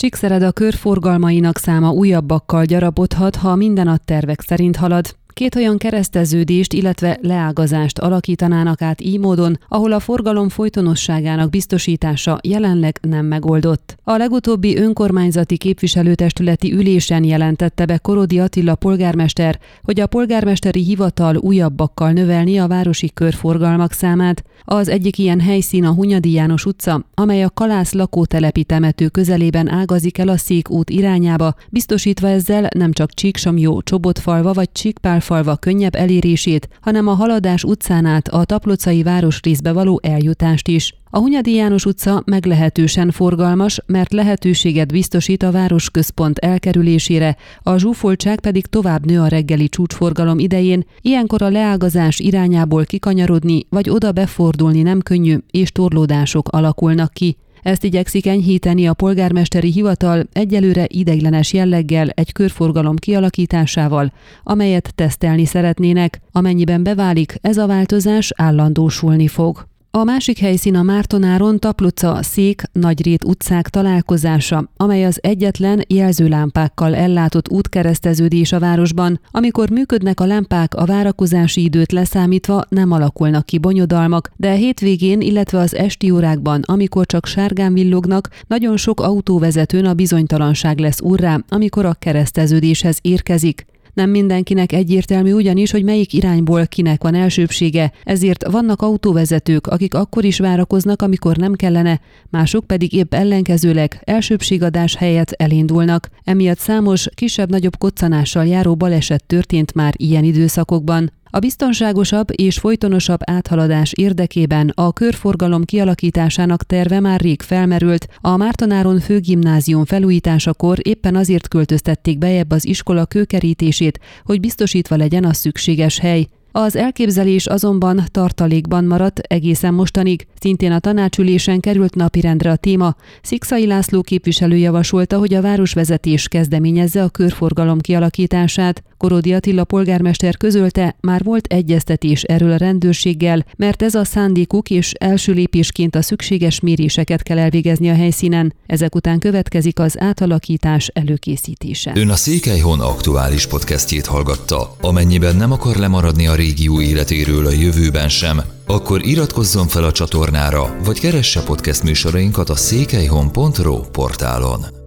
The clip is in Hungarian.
Csíkszereda körforgalmainak száma újabbakkal gyarapodhat, ha minden a tervek szerint halad. Két olyan kereszteződést, illetve leágazást alakítanának át így módon, ahol a forgalom folytonosságának biztosítása jelenleg nem megoldott. A legutóbbi önkormányzati képviselőtestületi ülésen jelentette be Korodi Attila polgármester, hogy a polgármesteri hivatal újabbakkal növelni a városi körforgalmak számát. Az egyik ilyen helyszín a Hunyadi János utca, amely a Kalász lakótelepi temető közelében ágazik el a Szék út irányába, biztosítva ezzel nem csak Csíksomjó, Csobotfalva vagy Csíkpálfalva könnyebb elérését, hanem a Haladás utcán át a taplocai városrészbe való eljutást is. A Hunyadi János utca meglehetősen forgalmas, mert lehetőséget biztosít a városközpont elkerülésére, a zsúfoltság pedig tovább nő a reggeli csúcsforgalom idején, ilyenkor a leágazás irányából kikanyarodni vagy oda befordulni nem könnyű, és torlódások alakulnak ki. Ezt igyekszik enyhíteni a polgármesteri hivatal egyelőre ideiglenes jelleggel egy körforgalom kialakításával, amelyet tesztelni szeretnének. Amennyiben beválik, ez a változás állandósulni fog. A másik helyszín a Mártonáron Tapluca, Szék, Nagyrét utcák találkozása, amely az egyetlen jelzőlámpákkal ellátott útkereszteződés a városban. Amikor működnek a lámpák, a várakozási időt leszámítva nem alakulnak ki bonyodalmak, de hétvégén, illetve az esti órákban, amikor csak sárgán villognak, nagyon sok autóvezetőn a bizonytalanság lesz urrá, amikor a kereszteződéshez érkezik. Nem mindenkinek egyértelmű ugyanis, hogy melyik irányból kinek van elsőbsége, ezért vannak autóvezetők, akik akkor is várakoznak, amikor nem kellene, mások pedig épp ellenkezőleg elsőbségadás helyett elindulnak. Emiatt számos, kisebb-nagyobb koccanással járó baleset történt már ilyen időszakokban. A biztonságosabb és folytonosabb áthaladás érdekében a körforgalom kialakításának terve már rég felmerült, a Mártonáron főgimnázium felújításakor éppen azért költöztették bejebb az iskola kőkerítését, hogy biztosítva legyen a szükséges hely. Az elképzelés azonban tartalékban maradt egészen mostanig. Szintén a tanácsülésen került napirendre a téma. Szikszai László képviselő javasolta, hogy a városvezetés kezdeményezze a körforgalom kialakítását. Korodi Attila polgármester közölte, már volt egyeztetés erről a rendőrséggel, mert ez a szándékuk és első lépésként a szükséges méréseket kell elvégezni a helyszínen. Ezek után következik az átalakítás előkészítése. Ön a Székelyhon aktuális podcastjét hallgatta. Amennyiben nem akar lemaradni a régió életéről a jövőben sem, akkor iratkozzon fel a csatornára, vagy keresse podcast műsorainkat a székelyhon.pro portálon.